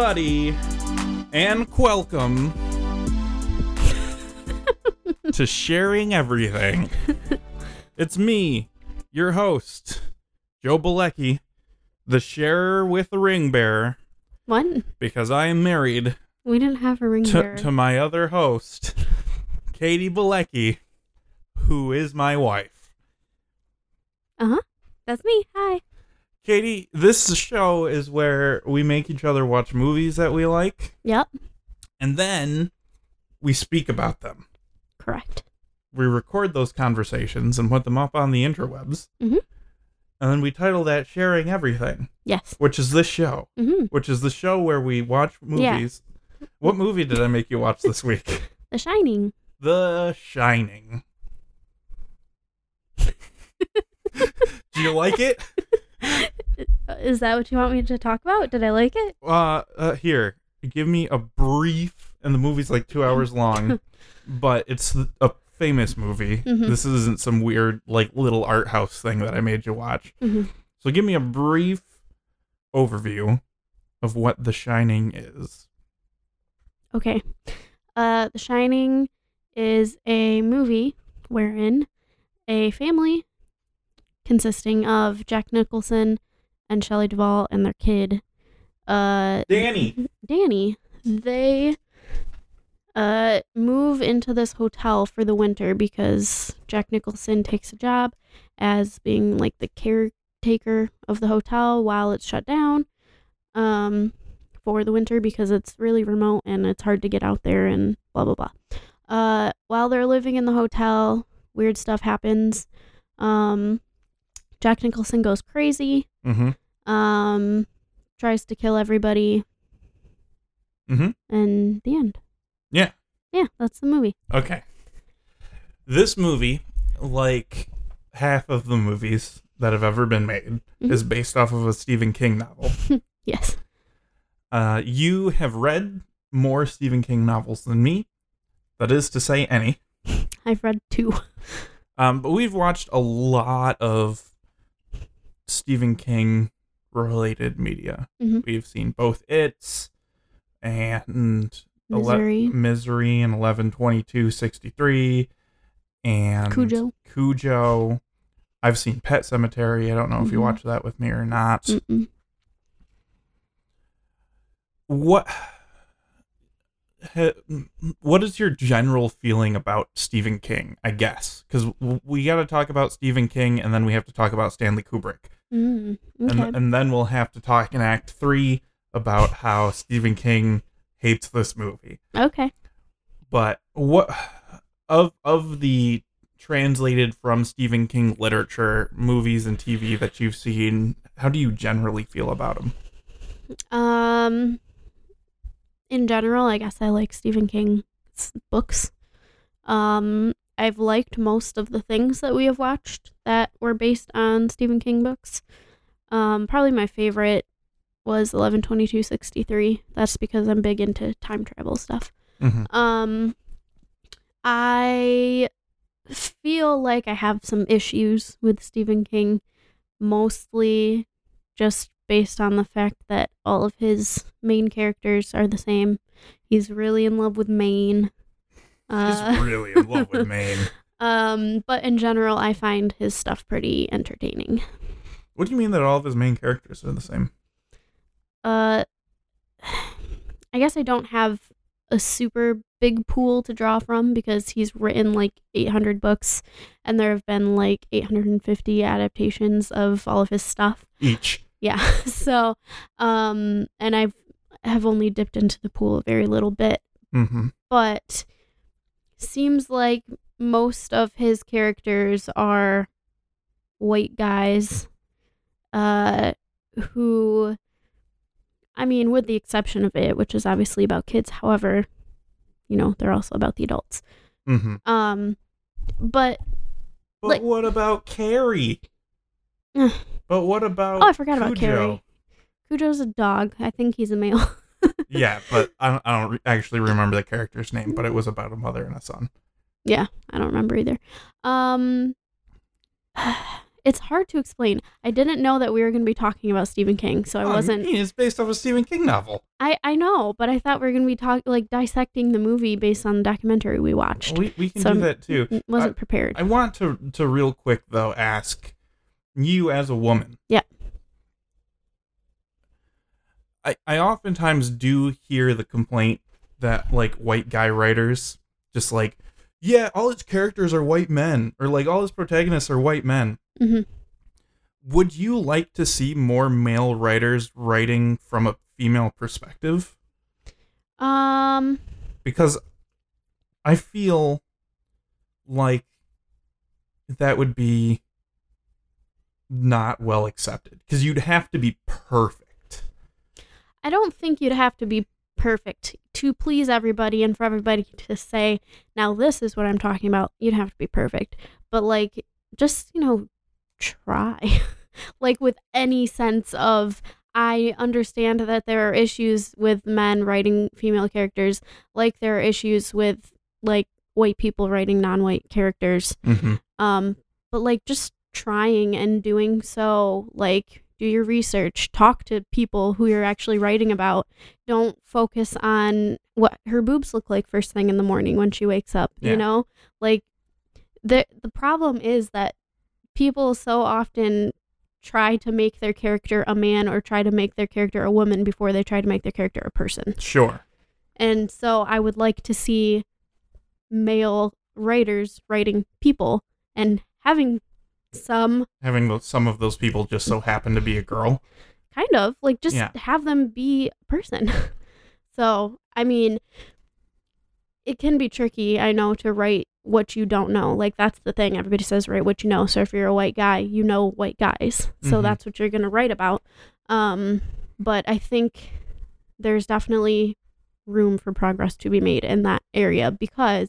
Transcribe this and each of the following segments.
everybody, and welcome to Sharing Everything. It's me, your host, Joe Balecki, the sharer with the ring bearer, What? because I am married We didn't have a ring to, bearer. to my other host, Katie Balecki, who is my wife. Uh huh. That's me. Hi. Katie, this show is where we make each other watch movies that we like, Yep. and then we speak about them. Correct. we record those conversations and put them up on the interwebs. Mhm. And then we title that Sharing Everything, Yes. which is this show, hmm which is the show where we watch movies. Yeah. movies. What movie did I make you watch this week? The Shining. The Shining. Do you like it? Is that what you want me to talk about? Did I like it? Uh, uh, here, give me a brief, and the movie's like two hours long, but it's a famous movie. Mhm. This isn't some weird, like, little art house thing that I made you watch. hmm So give me a brief overview of what The Shining is. Okay. Uh, The Shining is a movie wherein a family consisting of Jack Nicholson and Shelley Duvall and their kid, uh, Danny. Danny, they uh move into this hotel for the winter because Jack Nicholson takes a job as being like the caretaker of the hotel while it's shut down um for the winter because it's really remote and it's hard to get out there and blah blah blah. Uh while they're living in the hotel, weird stuff happens. Um Jack Nicholson goes crazy. Mm-hmm. Um tries to kill everybody Mm-hmm. and the end. Yeah. Yeah, that's the movie. Okay. This movie, like half of the movies that have ever been made, Mhm. is based off of a Stephen King novel. Yes. Uh, you have read more Stephen King novels than me. That is to say, any. I've read two. Um, but we've watched a lot of Stephen King related media. Mhm. We've seen both It's and ele- Misery. Misery and eleven twenty two sixty three and Cujo. Cujo. I've seen Pet Sematary. I don't know if you Mhm. watched that with me or not. Mm-mm. What ha- what is your general feeling about Stephen King? I guess because we got to talk about Stephen King and then we have to talk about Stanley Kubrick, Mm. Okay. and and then we'll have to talk in Act Three about how Stephen King hates this movie. okay. But what of of the translated from Stephen King literature, movies and TV that you've seen, how do you generally feel about them? Um. In general, I guess I like Stephen King's books. Um, I've liked most of the things that we have watched that were based on Stephen King books. Um, probably my favorite was eleven twenty two sixty three. That's because I'm big into time travel stuff. Mm-hmm. Um, I feel like I have some issues with Stephen King, mostly just based on the fact that all of his main characters are the same. He's really in love with Maine. Uh, He's really in love with Maine. um, but in general, I find his stuff pretty entertaining. What do you mean that all of his main characters are the same? Uh, I guess I don't have a super big pool to draw from because he's written like 800 books and there have been like 850 adaptations of all of his stuff. Each. Yeah. So, um, and I've have only dipped into the pool a very little bit, Mm-hmm. but seems like most of his characters are white guys uh who I mean with the exception of it which is obviously about kids however you know they're also about the adults Mm-hmm. um but But Like- what about Carrie? But what about oh I forgot about Cujo? Carrie Cujo's a dog I think he's a male yeah, but I don't, I don't re- actually remember the character's name, but it was about a mother and a son. Yeah, I don't remember either. Um, It's hard to explain. I didn't know that we were going to be talking about Stephen King, so I Oh, wasn't. mean, It's based off a Stephen King novel. I I know, but I thought we were going to be talking like dissecting the movie based on the documentary we watched. We, we can So do that too. Wasn't prepared. I want to to real quick though ask you as a woman. Yeah. I I oftentimes do hear the complaint that like white guy writers just like yeah, all his characters are white men or like all his protagonists are white men. hmm Would you like to see more male writers writing from a female perspective? Um. because I feel like that would be not well accepted because you'd have to be perfect. I don't think you'd have to be perfect to please everybody and for everybody to say, now this is what I'm talking about. You'd have to be perfect. But, like, just, you know, try. like, with any sense of, I understand that there are issues with men writing female characters, like there are issues with, like, white people writing non white characters. Mm-hmm. Um, but like just trying and doing so, like do your research, talk to people who you're actually writing about. Don't focus on what her boobs look like first thing in the morning when she wakes up. Yeah. You know, like the the problem is that people so often try to make their character a man or try to make their character a woman before they try to make their character a person. Sure. And so I would like to see male writers writing people and having some Having some of those people just so happen to be a girl. kind of like just Yeah. have them be a person. so, I mean, it can be tricky, I know, to write what you don't know. Like, that's the thing. Everybody says write what you know. So, if you're a white guy, you know white guys. So, Mhm. that's what you're going to write about. Um, but I think there's definitely room for progress to be made in that area because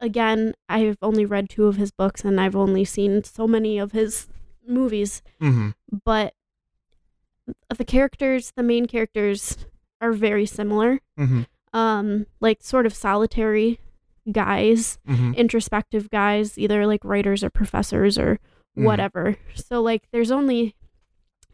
again i've only read two of his books and i've only seen so many of his movies Mm-hmm. but the characters the main characters are very similar Mm-hmm. um like sort of solitary guys Mm-hmm. introspective guys either like writers or professors or Mhm. whatever so like there's only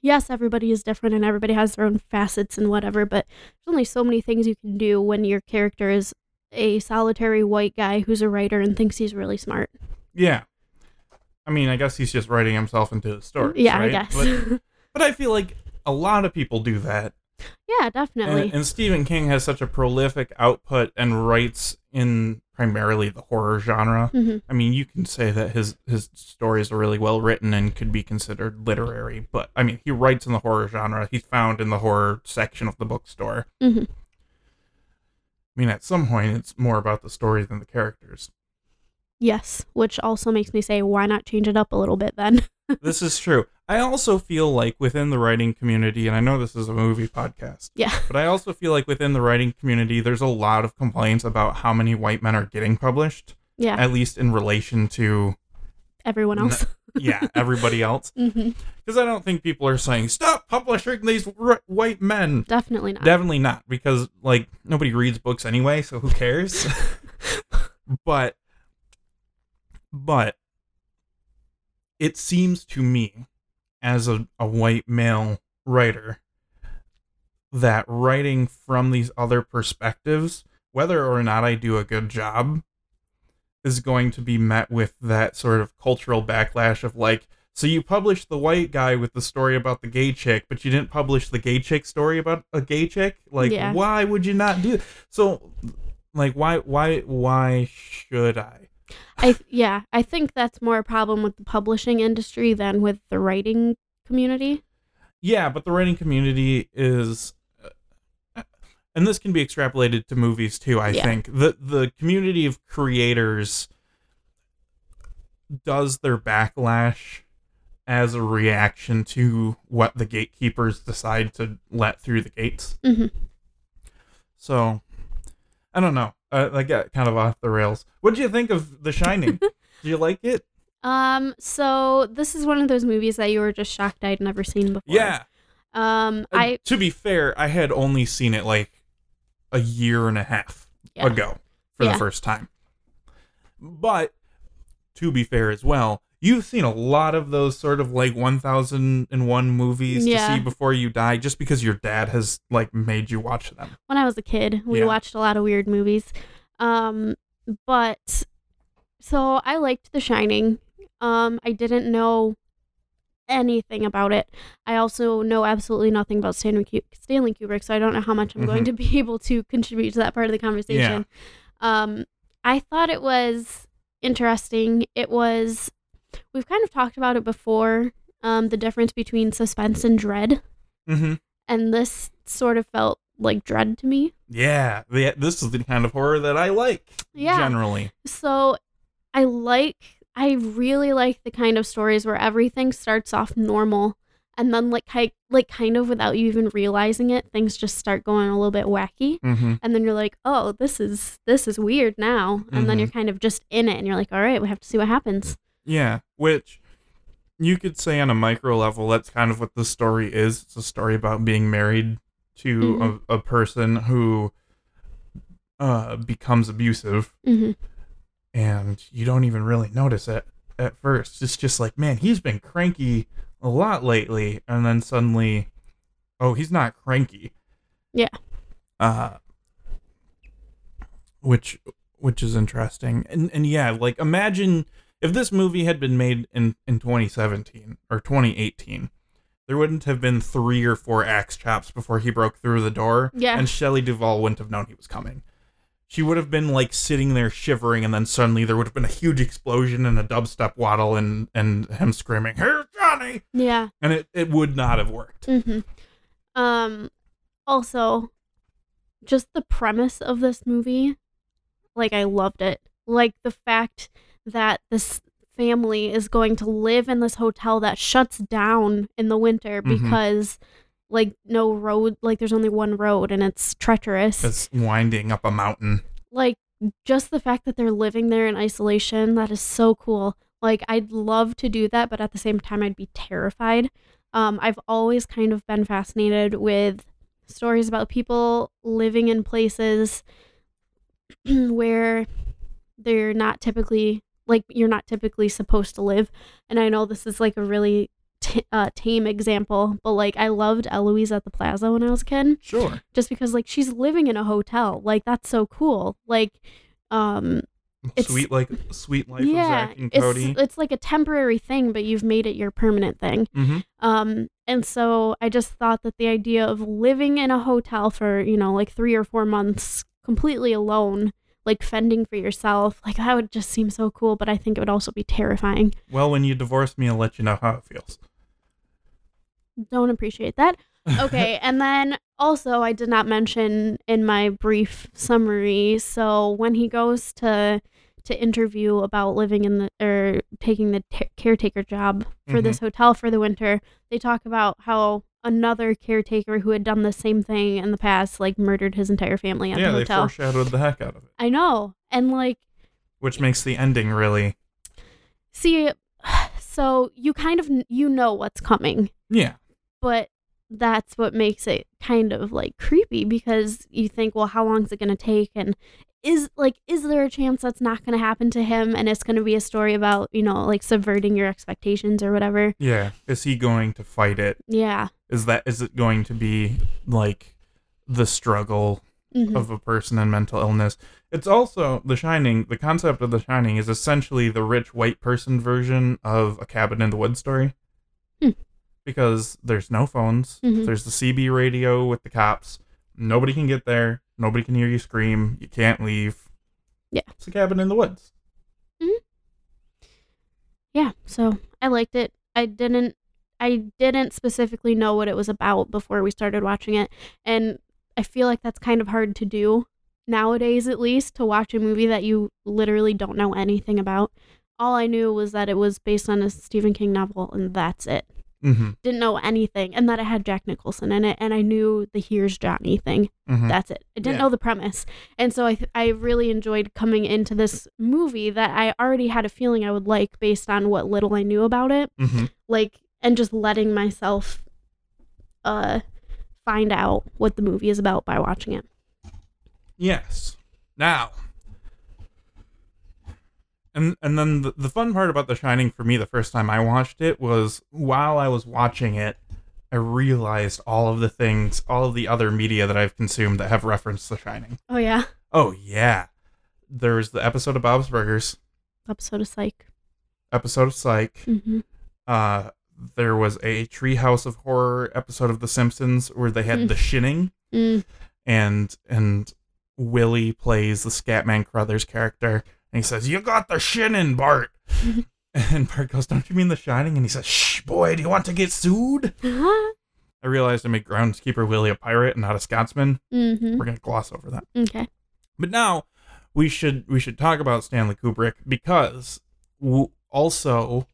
yes everybody is different and everybody has their own facets and whatever but there's only so many things you can do when your character is a solitary white guy who's a writer and thinks he's really smart Yeah. I mean, I guess he's just writing himself into the story. yeah right? i guess But, but I feel like a lot of people do that. yeah definitely And, and Stephen King has such a prolific output and writes in primarily the horror genre. Mhm. I mean, you can say that his his stories are really well written and could be considered literary, but I mean, he writes in the horror genre. He's found in the horror section of the bookstore. Mhm. I mean, at some point, it's more about the story than the characters. yes which also makes me say why not change it up a little bit then this is true. I also feel like within the writing community, and I know this is a movie podcast, yeah but I also feel like within the writing community, there's a lot of complaints about how many white men are getting published, yeah at least in relation to, everyone else yeah, everybody else. Mm-hmm. Because I don't think people are saying, stop publishing these r- white men. definitely not Definitely not, because, like, nobody reads books anyway, so who cares? but, but, it seems to me, as a, a white male writer, that writing from these other perspectives, whether or not I do a good job, is going to be met with that sort of cultural backlash of like, so you published the white guy with the story about the gay chick, but you didn't publish the gay chick story about a gay chick? Like, Yeah. why would you not do So, like, why, why, why should I? I yeah, I think that's more a problem with the publishing industry than with the writing community. Yeah, but the writing community is, and this can be extrapolated to movies too. I Yeah. think the the community of creators does their backlash as a reaction to what the gatekeepers decide to let through the gates. Mhm. So, I don't know. Uh, I got kind of off the rails. What do you think of The Shining? do you like it? Um, so this is one of those movies that you were just shocked I'd never seen before. Yeah. Um, I to be fair, I had only seen it like a year and a half Yeah. ago for Yeah. the first time. But to be fair as well, you've seen a lot of those sort of like 1001 movies Yeah. to see before you die just because your dad has like made you watch them. when I was a kid, we Yeah. watched a lot of weird movies. Um, but so I liked The Shining. Um, I didn't know anything about it. I also know absolutely nothing about Stanley, Ku- Stanley Kubrick, so I don't know how much I'm going Mhm. to be able to contribute to that part of the conversation. Um, I thought it was interesting. It was, we've kind of talked about it before. Um, the difference between suspense and dread, Mm-hmm. and this sort of felt like dread to me. Yeah, the, this is the kind of horror that I like. Yeah. generally. So I like I really like the kind of stories where everything starts off normal and then like like kind of without you even realizing it, things just start going a little bit wacky. Mm-hmm. And then you're like, "Oh, this is this is weird now." And then Mhm. you're kind of just in it and you're like, "All right, we have to see what happens." Yeah, which you could say on a micro level, that's kind of what the story is. It's a story about being married to Mhm. a, a person who uh, becomes abusive, hmm and you don't even really notice it at first. It's just like, man, he's been cranky a lot lately, and then suddenly, oh, he's not cranky. Yeah. Uh, which which is interesting, and and yeah, like imagine if this movie had been made in in 2017 or 2018. There wouldn't have been three or four axe chops before he broke through the door, Yeah. and Shelley Duvall wouldn't have known he was coming. She would have been like sitting there shivering, and then suddenly there would have been a huge explosion and a dubstep waddle, and and him screaming, "Here's Johnny!" Yeah. And it, it would not have worked. hmm Um, also, just the premise of this movie, like I loved it. Like the fact that this family is going to live in this hotel that shuts down in the winter Mhm. because, like, no road, like there's only one road and it's treacherous. It's winding up a mountain. like just the fact that they're living there in isolation that is so cool like i'd love to do that but at the same time i'd be terrified um, i've always kind of been fascinated with stories about people living in places where they're not typically like you're not typically supposed to live and i know this is like a really t- uh, tame example but like i loved eloise at the plaza when i was a kid Sure. just because like she's living in a hotel like that's so cool like um It's- sweet like Suite Life yeah of Zack and it's it's like a temporary thing but you've made it your permanent thing mm-hmm. um and so i just thought that the idea of living in a hotel for you know like 3 or 4 months completely alone like fending for yourself like that would just seem so cool but i think it would also be terrifying Well, when you divorce me, I'll let you know how it feels. Don't appreciate that okay and then also i did not mention in my brief summary so when he goes to to interview about living in the or taking the ta caretaker job for this mm-hmm. hotel for the winter they talk about how another caretaker who had done the same thing in the past like murdered his entire family at yeah, the they hotel foreshadowed the heck out of it, i know and like which makes the ending really. see so you kind of you know what's coming Yeah. But that's what makes it kind of like creepy because you think well how long is it going to take and is like is there a chance that's not going to happen to him and it's going to be a story about you know like subverting your expectations or whatever Yeah. Is he going to fight it? yeah Is that is it going to be like the struggle Mhm. of a person in mental illness? It's also The Shining. The concept of The Shining is essentially the rich white person version of a cabin in the woods story. Hmm. Because there's no phones. Mhm. There's the CB radio with the cops. Nobody can get there. Nobody can hear you scream. You can't leave. Yeah. It's a cabin in the woods. yeah so i liked it i didn't i didn't specifically know what it was about before we started watching it and i feel like that's kind of hard to do nowadays at least to watch a movie that you literally don't know anything about all i knew was that it was based on a stephen king novel and that's it Mm-hmm. didn't know anything and that it had jack nicholson in it and i knew the here's johnny thing Mm-hmm. that's it i didn't Yeah. know the premise and so I, th- I really enjoyed coming into this movie that i already had a feeling i would like based on what little i knew about it Mm-hmm. like and just letting myself uh find out what the movie is about by watching it Yes. Now, and and then the, the fun part about The Shining for me the first time I watched it was while I was watching it, I realized all of the things, all of the other media that I've consumed that have referenced The Shining. Oh yeah. Oh yeah, there's the episode of Bob's Burgers, Episode of Psych. episode of Psych. Mm-hmm. Uh, there was a Treehouse of Horror episode of The Simpsons where they had Mm. the shinning, Mm. and and Willie plays the Scatman Crothers character, and he says, "You got the shinning, Bart." and Bart goes, "Don't you mean the Shining?" And he says, "Shh, boy, do you want to get sued?" I realized I made groundskeeper Willie a pirate and not a Scotsman. mm-hmm. We're gonna gloss over that. Okay. But now we should we should talk about Stanley Kubrick because w- also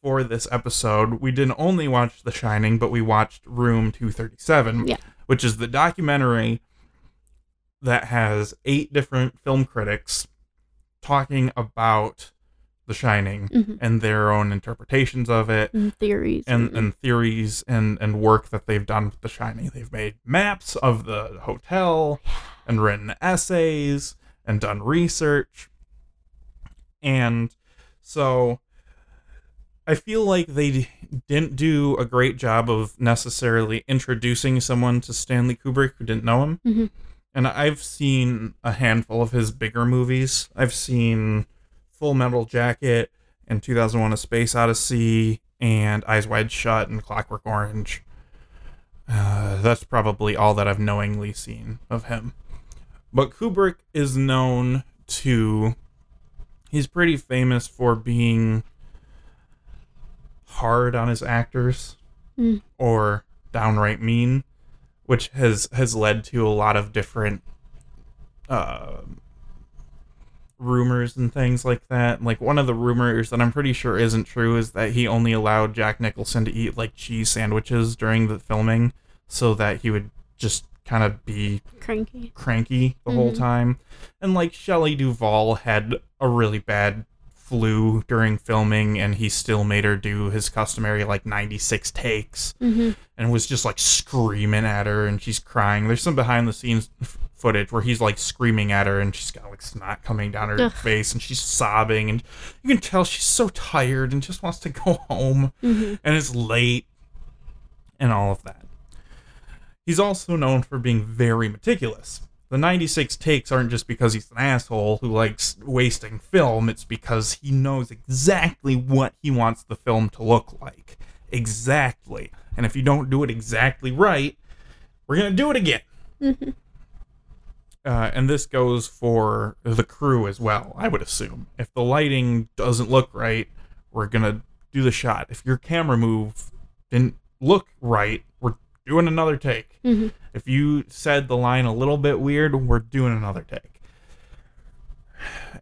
for this episode we didn't only watch The Shining, but we watched Room 237, Yeah. which is the documentary that has eight different film critics talking about The Shining Mm-hmm. and their own interpretations of it And theories. and, and theories and, and work that they've done with The Shining. They've made maps of the hotel and written essays and done research. And so I feel like they didn't do a great job of necessarily introducing someone to Stanley Kubrick who didn't know him. Mhm. And I've seen a handful of his bigger movies. I've seen Full Metal Jacket and 2001 A Space Odyssey and Eyes Wide Shut and Clockwork Orange. Uh, that's probably all that I've knowingly seen of him. But Kubrick is known to. He's pretty famous for being hard on his actors Mm. or downright mean, which has has led to a lot of different uh, rumors and things like that. Like one of the rumors that I'm pretty sure isn't true is that he only allowed Jack Nicholson to eat like cheese sandwiches during the filming so that he would just kind of be Cranky. cranky the whole Mhm. time. And like Shelley Duvall had a really bad flu during filming and he still made her do his customary like 96 takes Mm-hmm. and was just like screaming at her and she's crying. There's some behind the scenes footage where he's like screaming at her and she's got like snot coming down her Ugh. face and she's sobbing and you can tell she's so tired and just wants to go home Mm-hmm. and it's late and all of that. He's also known for being very meticulous. The 96 takes aren't just because he's an asshole who likes wasting film, it's because he knows exactly what he wants the film to look like. Exactly. And if you don't do it exactly right, we're going to do it again. Mm-hmm. Uh, and this goes for the crew as well, I would assume. If the lighting doesn't look right, we're going to do the shot. If your camera move didn't look right, doing another take. Mm-hmm. If you said the line a little bit weird, we're doing another take.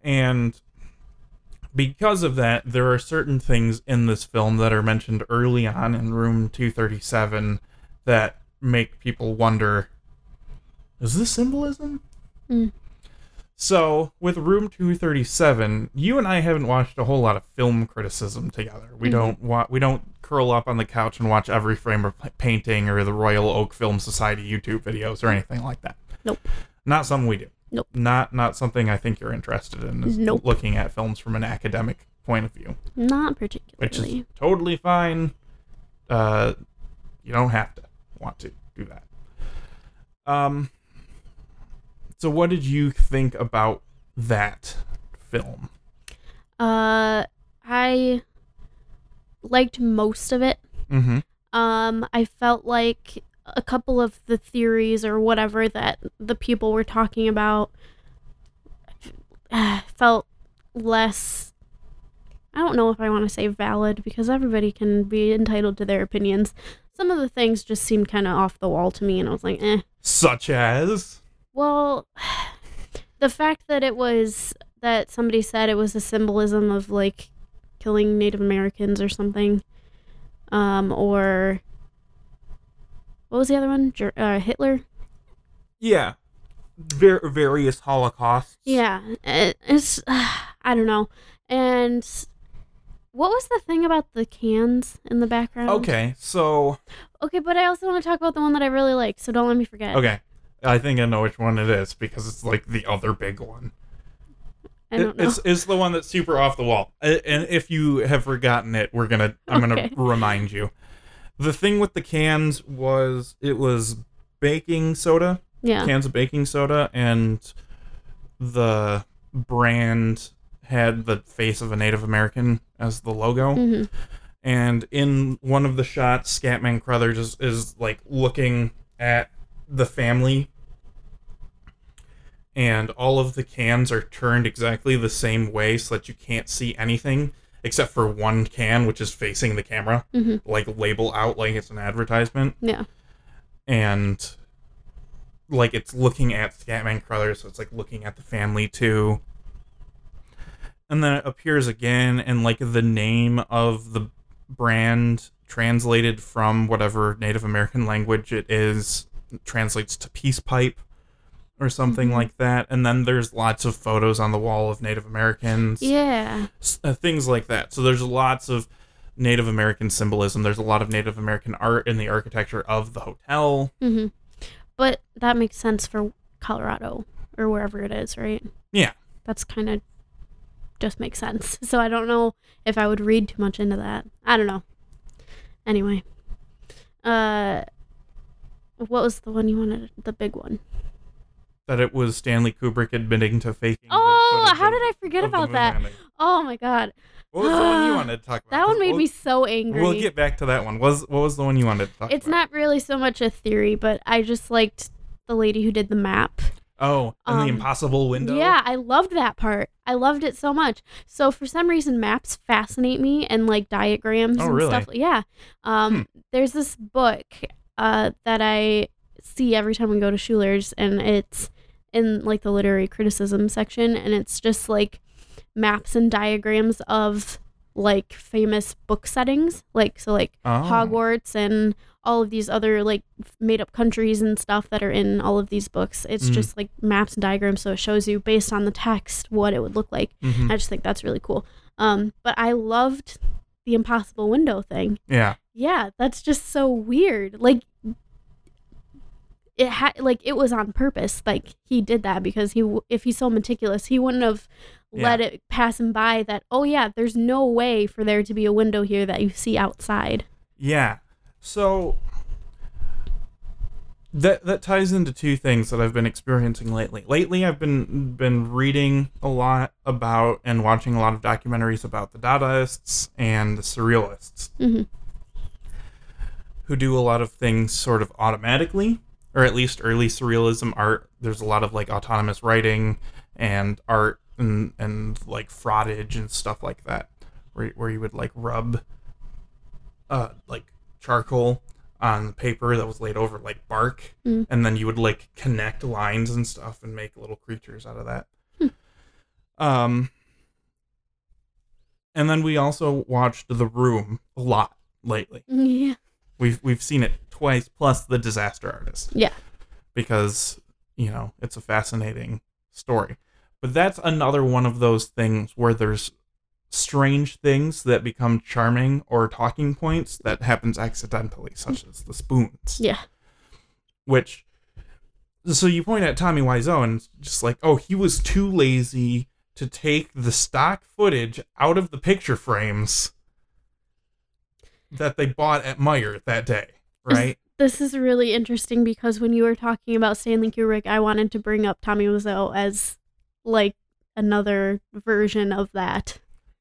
And because of that, there are certain things in this film that are mentioned early on in room 237 that make people wonder is this symbolism? Mm. So, with room 237, you and I haven't watched a whole lot of film criticism together. We Mhm. don't wa- we don't curl up on the couch and watch every frame of painting or the Royal Ocean Film Society YouTube videos or anything like that. Nope. Not something we do. Nope. Not not something I think you're interested in is Nope. looking at films from an academic point of view, Not particularly. which is totally fine. Uh you don't have to want to do that. Um so what did you think about that film? Uh, I liked most of it. Mm-hmm. Um, I felt like a couple of the theories or whatever that the people were talking about uh, felt less. I don't know if I want to say valid because everybody can be entitled to their opinions. Some of the things just seemed kind of off the wall to me, and I was like, eh. Such as Well, the fact that it was that somebody said it was a symbolism of like killing Native Americans or something, um, or what was the other one? Uh, Hitler. yeah, ver- various holocausts. Yeah, it- it's I don't know. And what was the thing about the cans in the background? Okay, so Okay, but I also want to talk about the one that I really like, so don't let me forget. okay, I think I know which one it is because it's like the other big one. I don't know. It's, it's the one that's super off the wall. And if you have forgotten it, we're gonna I'm Okay. gonna remind you. The thing with the cans was it was baking soda, yeah. cans of baking soda, and the brand had the face of a Native American as the logo. hmm And in one of the shots, Scatman Crothers is, is like looking at the family, and all of the cans are turned exactly the same way so that you can't see anything except for one can, which is facing the camera, hmm like label out like it's an advertisement, Yeah. and like it's looking at Scatman Crothers, so it's like looking at the family too. And then it appears again, and like the name of the brand translated from whatever Native American language it is translates to peace pipe or something Mhm. like that. And then there's lots of photos on the wall of Native Americans Yeah. uh, things like that. So there's lots of Native American symbolism. There's a lot of Native American art in the architecture of the hotel. hmm But that makes sense for Colorado or wherever it is, right? Yeah. That's kind of just makes sense. So I don't know if I would read too much into that. I don't know. Anyway, uh, what was the one you wanted? The big one. That it was Stanley Kubrick admitting to faking. Oh, how did I forget about that? landing. Oh my god, What was the one you wanted to talk about? that one made We'll- me so angry. We'll get back to that one. Was what was the one you wanted to talk it's about? not really so much a theory, but I just liked the lady who did the map. Oh, and the um, impossible window. Yeah, I loved that part. I loved it so much. So for some reason, maps fascinate me and like diagrams Oh, and really? stuff. Yeah. Um, there's this book uh, that I see every time we go to Schuler's, and it's in like the literary criticism section, and it's just like maps and diagrams of like famous book settings, like so like Oh. Hogwarts and all of these other like made up countries and stuff that are in all of these books. It's Mm. just like maps and diagrams, so it shows you based on the text what it would look like. Mhm. I just think that's really cool. Um, but I loved the impossible window thing. Yeah. Yeah, that's just so weird. Like it had like it was on purpose. Like he did that because he if he's so meticulous, he wouldn't have let it pass him by that oh yeah, there's no way for there to be a window here that you see outside. Yeah. So that that ties into two things that I've been experiencing lately. Lately I've been been reading a lot about and watching a lot of documentaries about the Dadaists and the Surrealists hmm who do a lot of things sort of automatically or at least early surrealism art. There's a lot of like autonomous writing and art and and like frottage and stuff like that where, where you would like rub uh like charcoal on paper that was laid over like bark Mm. and then you would like connect lines and stuff and make little creatures out of that Hmm. um and then we also watched the room a lot lately Yeah. We've we've seen it twice, plus the disaster artist. Yeah. Because you know it's a fascinating story, but that's another one of those things where there's strange things that become charming or talking points that happens accidentally, such as the spoons. Yeah. Which, so you point at Tommy Wiseau and it's just like, oh, he was too lazy to take the stock footage out of the picture frames that they bought at Meijer that day, right? This is really interesting because when you were talking about Stanley Kubrick, I wanted to bring up Tommy Wiseau as like another version of that.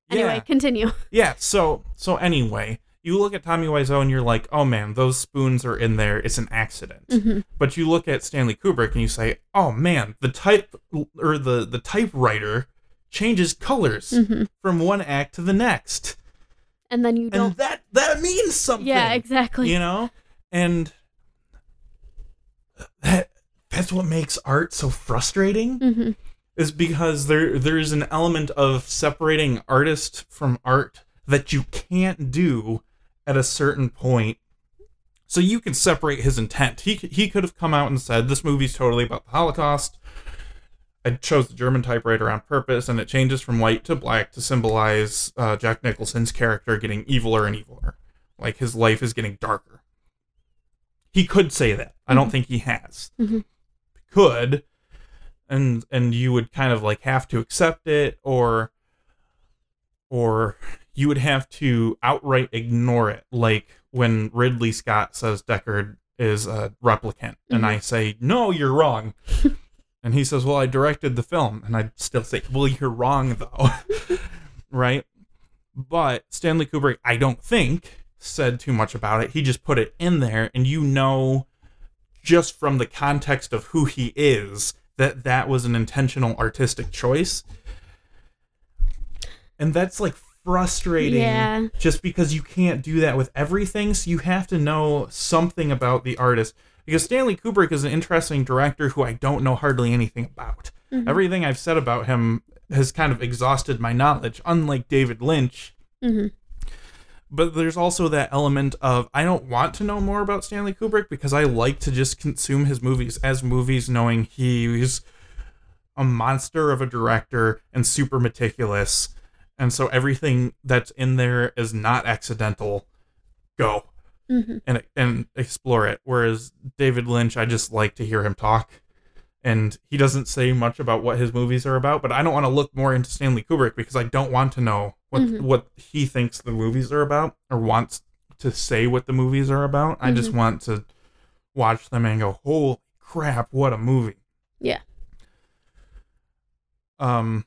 Anyway, Yeah. continue. Yeah. So so anyway, you look at Tommy Wiseau and you're like, oh man, those spoons are in there. It's an accident. hmm But you look at Stanley Kubrick and you say, oh man, the type or the the typewriter changes colors hmm from one act to the next, And then you don't. that that means something. Yeah, exactly. You know, and that that's what makes art so frustrating. hmm is because there there's an element of separating artist from art that you can't do at a certain point. So you can separate his intent. He he could have come out and said this movie's totally about the Holocaust. I chose the German typewriter on purpose, and it changes from white to black to symbolize uh, Jack Nicholson's character getting eviler and eviler, like his life is getting darker. He could say that. I don't Mhm. think he has. Mhm. Could, and and you would kind of like have to accept it or or you would have to outright ignore it like when ridley scott says deckard is a replicant and Mhm. i say no you're wrong. And he says well i directed the film. And i still say well you're wrong though. Right? But stanley kubrick i don't think said too much about it. He just put it in there and you know just from the context of who he is that that was an intentional artistic choice and that's like frustrating Yeah. just because you can't do that with everything so you have to know something about the artist because stanley kubrick is an interesting director who i don't know hardly anything about Mhm. everything i've said about him has kind of exhausted my knowledge unlike david lynch Mhm. But there's also that element of I don't want to know more about Stanley Kubrick because I like to just consume his movies as movies, knowing he's a monster of a director and super meticulous. And so everything that's in there is not accidental. Go Mhm. and and explore it. Whereas David Lynch, I just like to hear him talk, and he doesn't say much about what his movies are about. But I don't want to look more into Stanley Kubrick because I don't want to know what Mhm. what he thinks the movies are about or wants to say what the movies are about. I just Mhm. want to watch them and go, "Holy crap, what a movie!" Yeah. Um.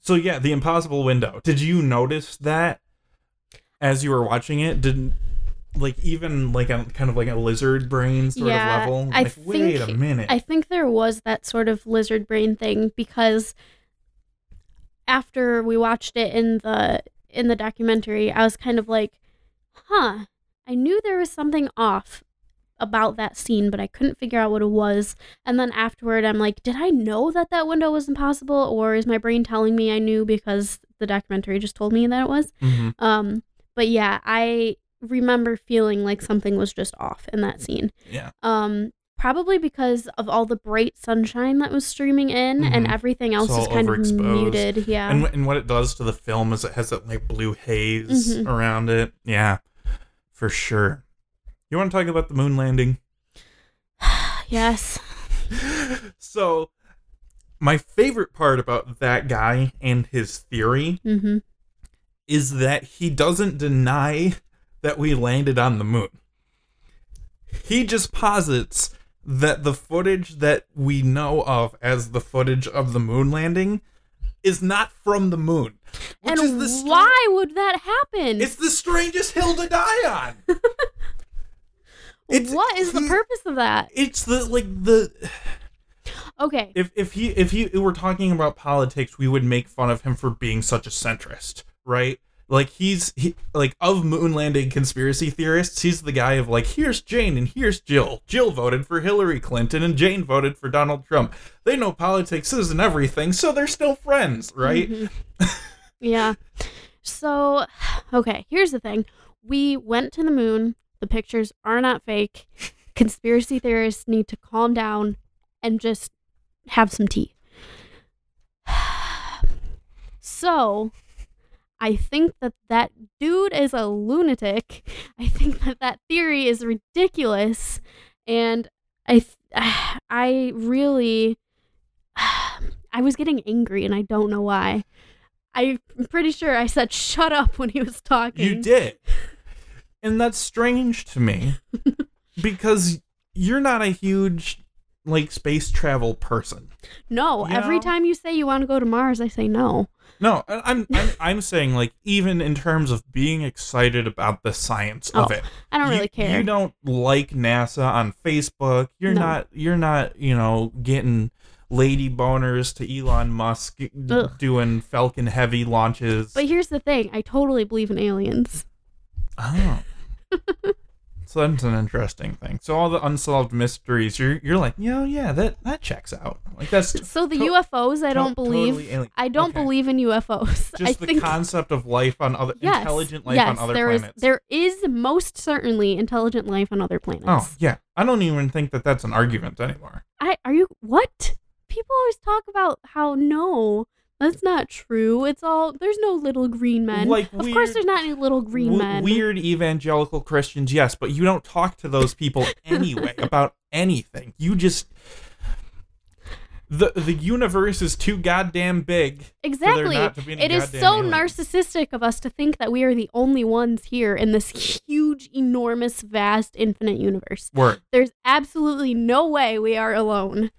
So yeah, the Impossible Window. Did you notice that as you were watching it? Didn't like even like a kind of like a lizard brain sort Yeah, of level? I like, wait a think- minute. I think there was that sort of lizard brain thing because after we watched it in the in the documentary, I was kind of like, "Huh, I knew there was something off about that scene, but I couldn't figure out what it was." And then afterward, I'm like, "Did I know that that window was impossible or is my brain telling me I knew because the documentary just told me that it was?" Mhm. Um, but yeah, I remember feeling like something was just off in that scene. Yeah. Um, probably because of all the bright sunshine that was streaming in, and Mhm. everything else is kind of muted. Yeah. And, and what it does to the film is it has that like blue haze Mhm. around it. Yeah, for sure. You want to talk about the moon landing? yes. so, my favorite part about that guy and his theory Mm-hmm. is that he doesn't deny that we landed on the moon. He just posits that the footage that we know of as the footage of the moon landing is not from the moon. Which And is the str- why would that happen? It's the strangest hill to die on. it's- what is the purpose of that? It's the like the Okay. if if he if he were talking about politics, we would make fun of him for being such a centrist, right? Like he's he, like of moon landing conspiracy theorists, he's the guy of like here's Jane and here's Jill. Jill voted for Hillary Clinton and Jane voted for Donald Trump. They know politics isn't everything, so they're still friends, right? Mhm. yeah. So, okay, here's the thing. We went to the moon. The pictures are not fake. Conspiracy theorists need to calm down and just have some tea. So, I think that that dude is a lunatic. I think that that theory is ridiculous and I th- I really I was getting angry and I don't know why. I'm pretty sure I said shut up when he was talking. You did. And that's strange to me because you're not a huge like space travel person. No, You every know? time you say you want to go to Mars, I say no. No, I'm I'm I'm saying like even in terms of being excited about the science of Oh, it. I don't you, really care. You don't like NASA on Facebook. You're No. not you're not, you know, getting lady boners to Elon Musk Ugh. doing Falcon Heavy launches. But here's the thing I totally believe in aliens. Oh. So that's an interesting thing. So all the unsolved mysteries, you're you're like, yeah, yeah, that that checks out. Like that's So the To- UFOs, I don't believe. totally. I don't Okay. believe in UFOs. just I the think concept of life on other yes, intelligent life yes, on other there is- planets. there is most certainly intelligent life on other planets. oh yeah, I don't even think that that's an argument anymore. I are you what? People always talk about how no, that's not true. It's all there's no little green men. Like of course, there's not any little green W- men. Weird evangelical Christians, yes, but you don't talk to those people anyway about anything. You just the the universe is too goddamn big. Exactly. not to be any It is so alien. narcissistic of us to think that we are the only ones here in this huge, enormous, vast, infinite universe. Word. There's absolutely no way we are alone.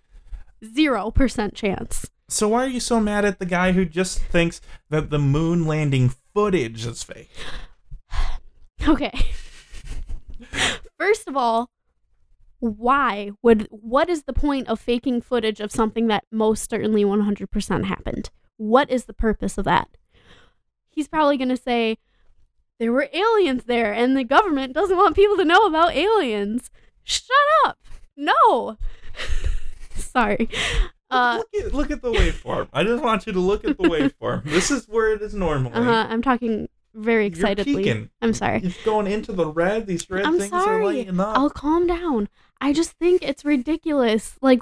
Zero percent chance. So why are you so mad at the guy who just thinks that the moon landing footage is fake? Okay. First of all, why would what is the point of faking footage of something that most certainly 100% happened? What is the purpose of that? He's probably going to say there were aliens there and the government doesn't want people to know about aliens. Shut up. No. Sorry. Uh look, at, look at the waveform. I just want you to look at the waveform. This is where it is normally. Uh-huh, I'm talking very excitedly. I'm sorry. It's going into the red. These red I'm things are sorry. lighting up. I'll calm down. I just think it's ridiculous. Like,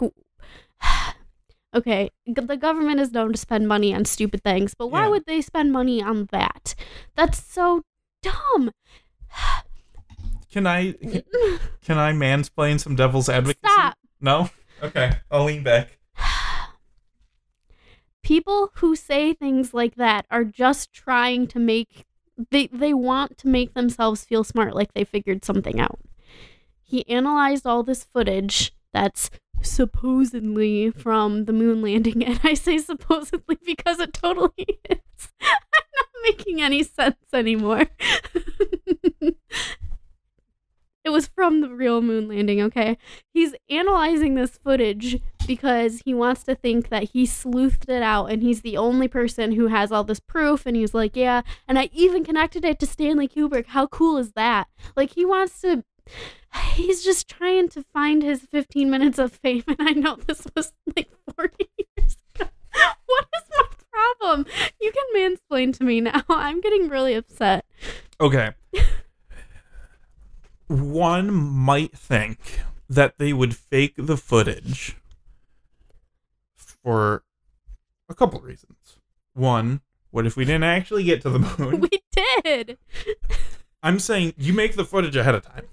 okay, the government is known to spend money on stupid things, but why Yeah. would they spend money on that? That's so dumb. Can I can, can I mansplain some devil's advocacy? Stop. No. Okay, I'll lean back. People who say things like that are just trying to make they they want to make themselves feel smart like they figured something out. He analyzed all this footage that's supposedly from the moon landing and I say supposedly because it totally is. I'm not making any sense anymore. it was from the real moon landing, okay? He's analyzing this footage because he wants to think that he sleuthed it out and he's the only person who has all this proof and he's like, "Yeah, and I even connected it to Stanley Kubrick. How cool is that?" Like he wants to he's just trying to find his 15 minutes of fame and I know this was like 40 years ago. What is my problem? You can mansplain to me now. I'm getting really upset. Okay. One might think that they would fake the footage for a couple reasons. One, what if we didn't actually get to the moon? We did. I'm saying you make the footage ahead of time,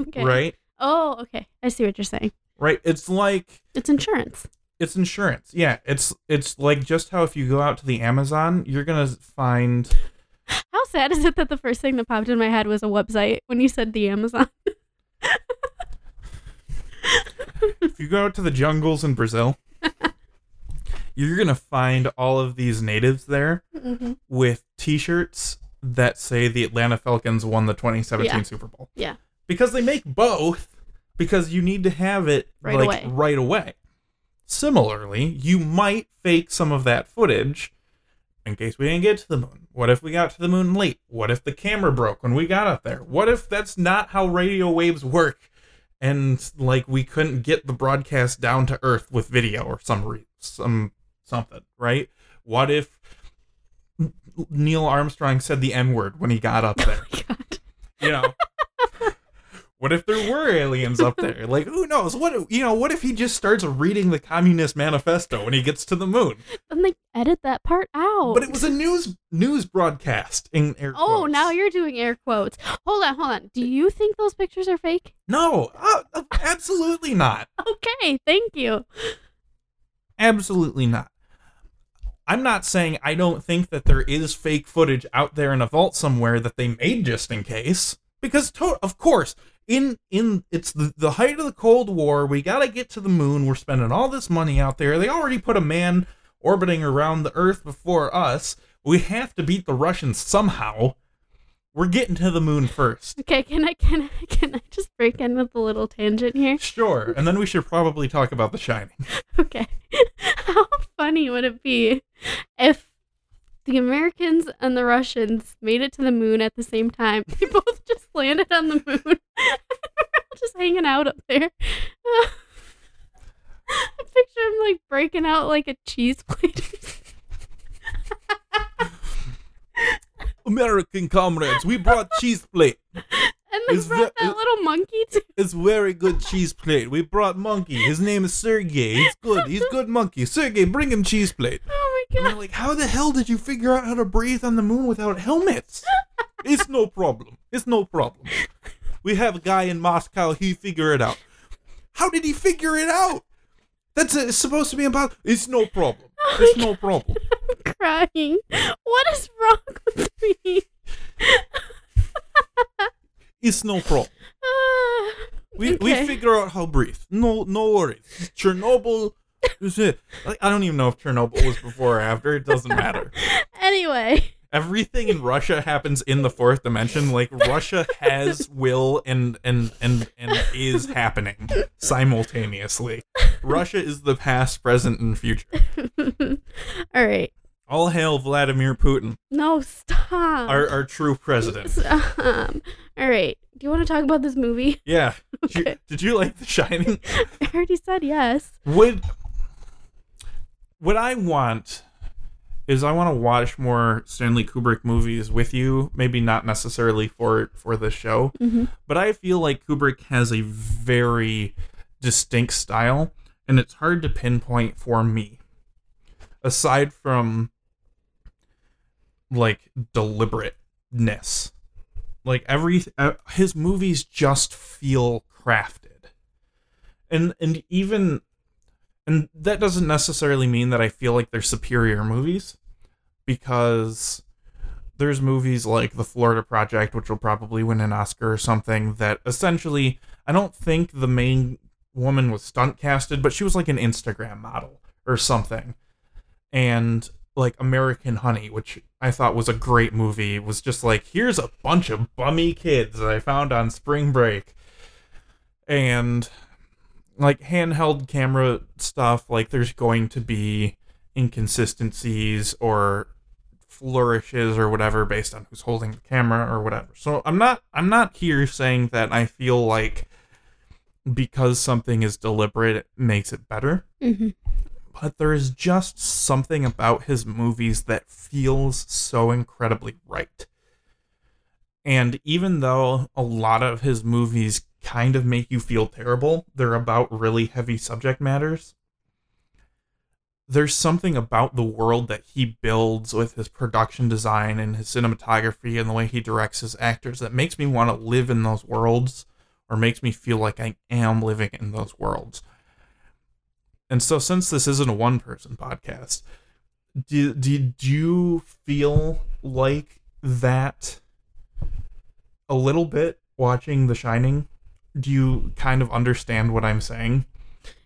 Okay. right? Oh, okay. I see what you're saying. Right? It's like It's insurance. it's insurance. Yeah, it's it's like just how if you go out to the Amazon, you're going to find How sad is it that the first thing that popped in my head was a website when you said the Amazon? if you go out to the jungles in Brazil, you're going to find all of these natives there mm-hmm. with t-shirts that say the Atlanta Falcons won the 2017 Yeah. Super Bowl. Yeah. Because they make both because you need to have it Right like away. right away. Similarly, you might fake some of that footage in case we didn't get to the moon. What if we got to the moon late? What if the camera broke when we got up there? What if that's not how radio waves work and like we couldn't get the broadcast down to earth with video or some re- some something, right? What if Neil Armstrong said the N word when he got up there? God. You know. What if there were aliens up there? Like, who knows? What you know? What if he just starts reading the Communist Manifesto when he gets to the moon? Then they edit that part out. But it was a news news broadcast in air quotes. Oh, quotes. now you're doing air quotes. Hold on, hold on. Do you think those pictures are fake? no, uh, absolutely not, Okay, thank you. absolutely not. I'm not saying I don't think that there is fake footage out there in a vault somewhere that they made just in case. Because to- of course, in in it's the, the height of the Cold War, we got to get to the moon. We're spending all this money out there. They already put a man orbiting around the Earth before us. We have to beat the Russians somehow. We're getting to the moon first. Okay, can I can I can I just break in with a little tangent here? Sure, and then we should probably talk about The Shining. Okay. How funny would it be if the Americans and the Russians made it to the moon at the same time? They both just landed on the moon. just hanging out up there. I picture him like breaking out like a cheese plate. American comrades, we brought cheese plate. And they Is brought that- that little monkey too. It's very good cheese plate. We brought monkey. His name is Sergey. He's good. He's good monkey. Sergey, bring him cheese plate. Oh my And god. they're like, how the hell did you figure out how to breathe on the moon without helmets? it's no problem. It's no problem. We have a guy in Moscow. He figure it out. How did he figure it out? That's it's supposed to be about. It's no problem. Oh it's no problem. I'm crying. What is wrong with me? It's no problem. Ah, We we figure out how to breathe. No no worries. Chernobyl is it. Like, I don't even know if Chernobyl was before or after. It doesn't matter. Anyway, Everything in Russia happens in the fourth dimension. Like Russia has will and and and and is happening simultaneously. Russia is the past, present, and future. all right. All hail Vladimir Putin, No, stop. our our true president. Stop. All right. Do you want to talk about this movie? Yeah. Did you, did you like The Shining? I already said yes. What what I want is I want to watch more Stanley Kubrick movies with you. Maybe not necessarily for for the show, Mm-hmm. but I feel like Kubrick has a very distinct style, and it's hard to pinpoint for me. Aside from like deliberateness, like every uh, his movies just feel crafted, and and even and that doesn't necessarily mean that I feel like they're superior movies, because there's movies like The Florida Project, which will probably win an Oscar or something, that essentially, I don't think the main woman was stunt casted, but she was like an Instagram model or something. And like American Honey, which I thought was a great movie, was just like, here's a bunch of bummy kids that I found on spring break. And like handheld camera stuff, like there's going to be inconsistencies or flourishes or whatever based on who's holding the camera or whatever. So I'm not I'm not here saying that I feel like because something is deliberate it makes it better, Mm-hmm. But there is just something about his movies that feels so incredibly right. And even though a lot of his movies kind of make you feel terrible, they're about really heavy subject matters. There's something about the world that he builds with his production design and his cinematography and the way he directs his actors that makes me want to live in those worlds or makes me feel like I am living in those worlds. And so, since this isn't a one person podcast, did, did you feel like that a little bit watching The Shining? Do you kind of understand what I'm saying?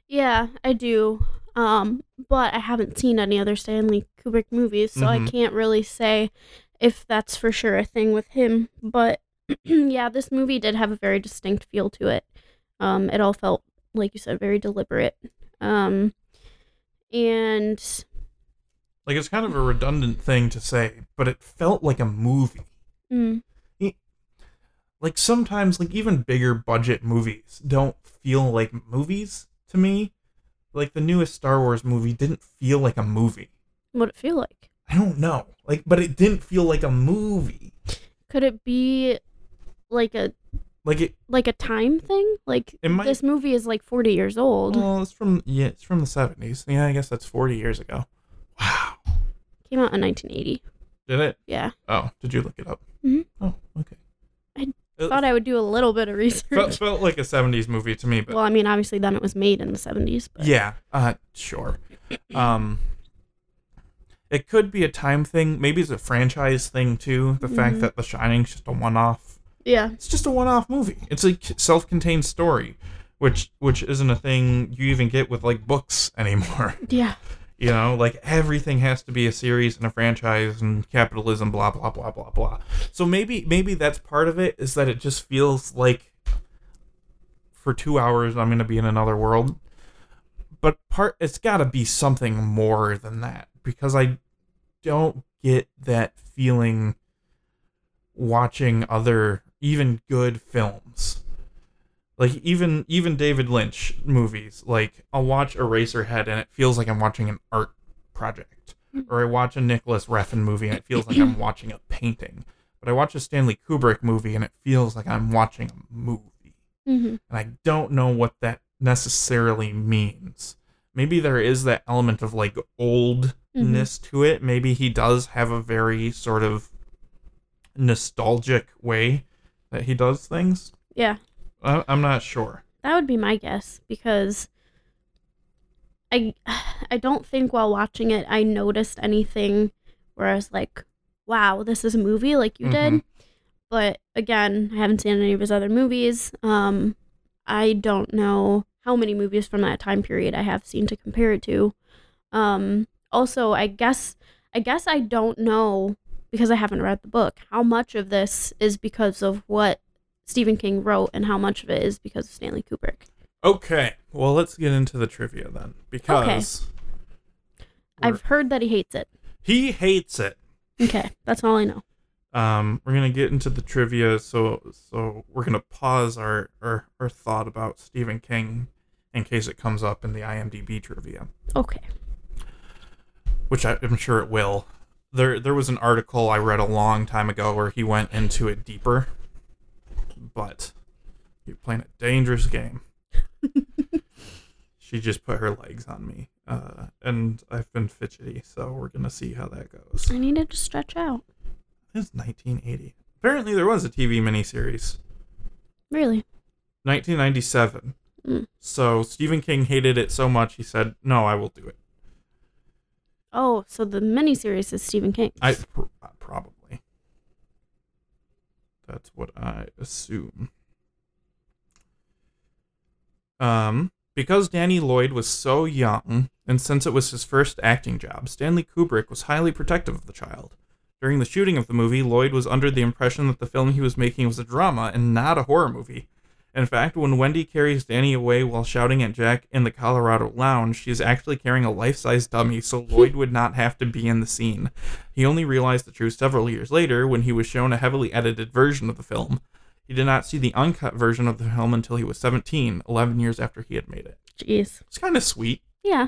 Yeah, I do. Um, but I haven't seen any other Stanley Kubrick movies, so I Mhm. can't really say if that's for sure a thing with him. But yeah, this movie did have a very distinct feel to it. Um, it all felt like you said very deliberate. Um, and Like, it's kind of a redundant thing to say, but it felt like a movie. mm, Like, sometimes, like, even bigger budget movies don't feel like movies to me. Like, the newest Star Wars movie didn't feel like a movie. what it feel like? I don't know. Like, but it didn't feel like a movie. Could it be like a Like, it, like a time thing? Like It might- this movie is like forty years old. well, it's from, yeah, it's from the 70s. Yeah, I guess that's 40 years ago. Wow. Came out in nineteen eighty. Did it? Yeah. Oh, did you look it up? Mhm. Oh, okay. I It Thought I would do a little bit of research. felt, felt like a 70s movie to me, but well, I mean, obviously then it was made in the seventies. But yeah, uh, sure. Um, it could be a time thing. Maybe it's a franchise thing too. The fact Mhm. that The Shining's just a one-off. Yeah. It's just a one-off movie. It's a self-contained story, which which isn't a thing you even get with like books anymore. Yeah. You know, like everything has to be a series and a franchise and capitalism, blah blah blah blah blah. So maybe maybe that's part of it is that it just feels like for two hours I'm gonna be in another world. But part it's gotta be something more than that. Because I don't get that feeling watching other even good films. Like even even David Lynch movies, like I'll watch Eraserhead and it feels like I'm watching an art project. Or I watch a Nicolas Refn movie and it feels like I'm watching a painting. But I watch a Stanley Kubrick movie and it feels like I'm watching a movie. hmm And I don't know what that necessarily means. Maybe there is that element of like oldness to it. Maybe he does have a very sort of nostalgic way that he does things. Yeah. I- I'm not sure. That would be my guess because I I don't think while watching it I noticed anything where I was like, "Wow, this is a movie," like you did. Mhm. But again, I haven't seen any of his other movies. Um, I don't know how many movies from that time period I have seen to compare it to. Um, also, I guess I guess I don't know because I haven't read the book how much of this is because of what Stephen King wrote and how much of it is because of Stanley Kubrick. Okay, well, let's get into the trivia then, because I've heard that he hates it. he hates it. Okay, that's all I know. Um, we're gonna get into the trivia, so so we're gonna pause our our, our thought about Stephen King in case it comes up in the IMDb trivia, Okay. which I, I'm sure it will. There there was an article I read a long time ago where he went into it deeper, but you're playing a dangerous game. she just put her legs on me, uh, and I've been fidgety, so we're gonna see how that goes. I needed to stretch out. It's 1980. Apparently, there was a TV miniseries. Really? 1997. Mm. So Stephen King hated it so much he said, "No, I will do it." Oh, so the miniseries is Stephen King. I pr- uh, probably. That's what I assume. Um, because Danny Lloyd was so young, and since it was his first acting job, Stanley Kubrick was highly protective of the child. During the shooting of the movie, Lloyd was under the impression that the film he was making was a drama and not a horror movie. In fact, when Wendy carries Danny away while shouting at Jack in the Colorado lounge, she is actually carrying a life size dummy so Lloyd would not have to be in the scene. He only realized the truth several years later when he was shown a heavily edited version of the film. He did not see the uncut version of the film until he was 17, 11 years after he had made it. Jeez. It's kind of sweet. Yeah.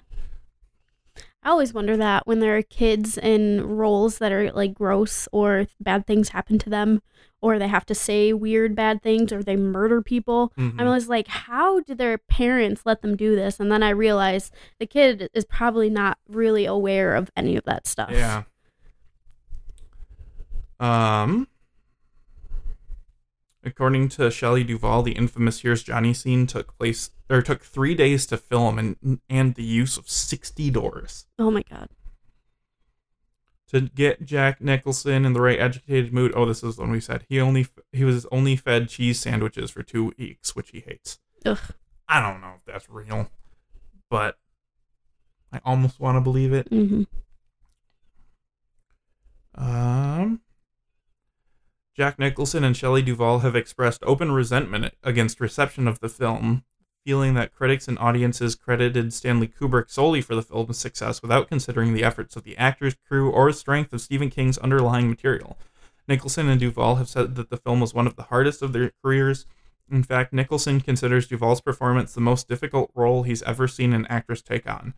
I always wonder that when there are kids in roles that are like gross or bad things happen to them or they have to say weird bad things or they murder people. Mhm. I'm always like, how did their parents let them do this? And then I realize the kid is probably not really aware of any of that stuff. Yeah. Um. According to Shelley Duvall, the infamous "Here's Johnny" scene took place or took three days to film and and the use of sixty doors Oh my god. to get Jack Nicholson in the right educated mood. Oh, this is when we said he only he was only fed cheese sandwiches for two weeks, which he hates. Ugh. I don't know if that's real, but I almost want to believe it. hmm Um, Jack Nicholson and Shelley Duvall have expressed open resentment against reception of the film, feeling that critics and audiences credited Stanley Kubrick solely for the film's success without considering the efforts of the actors, crew, or strength of Stephen King's underlying material. Nicholson and Duvall have said that the film was one of the hardest of their careers. In fact, Nicholson considers Duvall's performance the most difficult role he's ever seen an actress take on.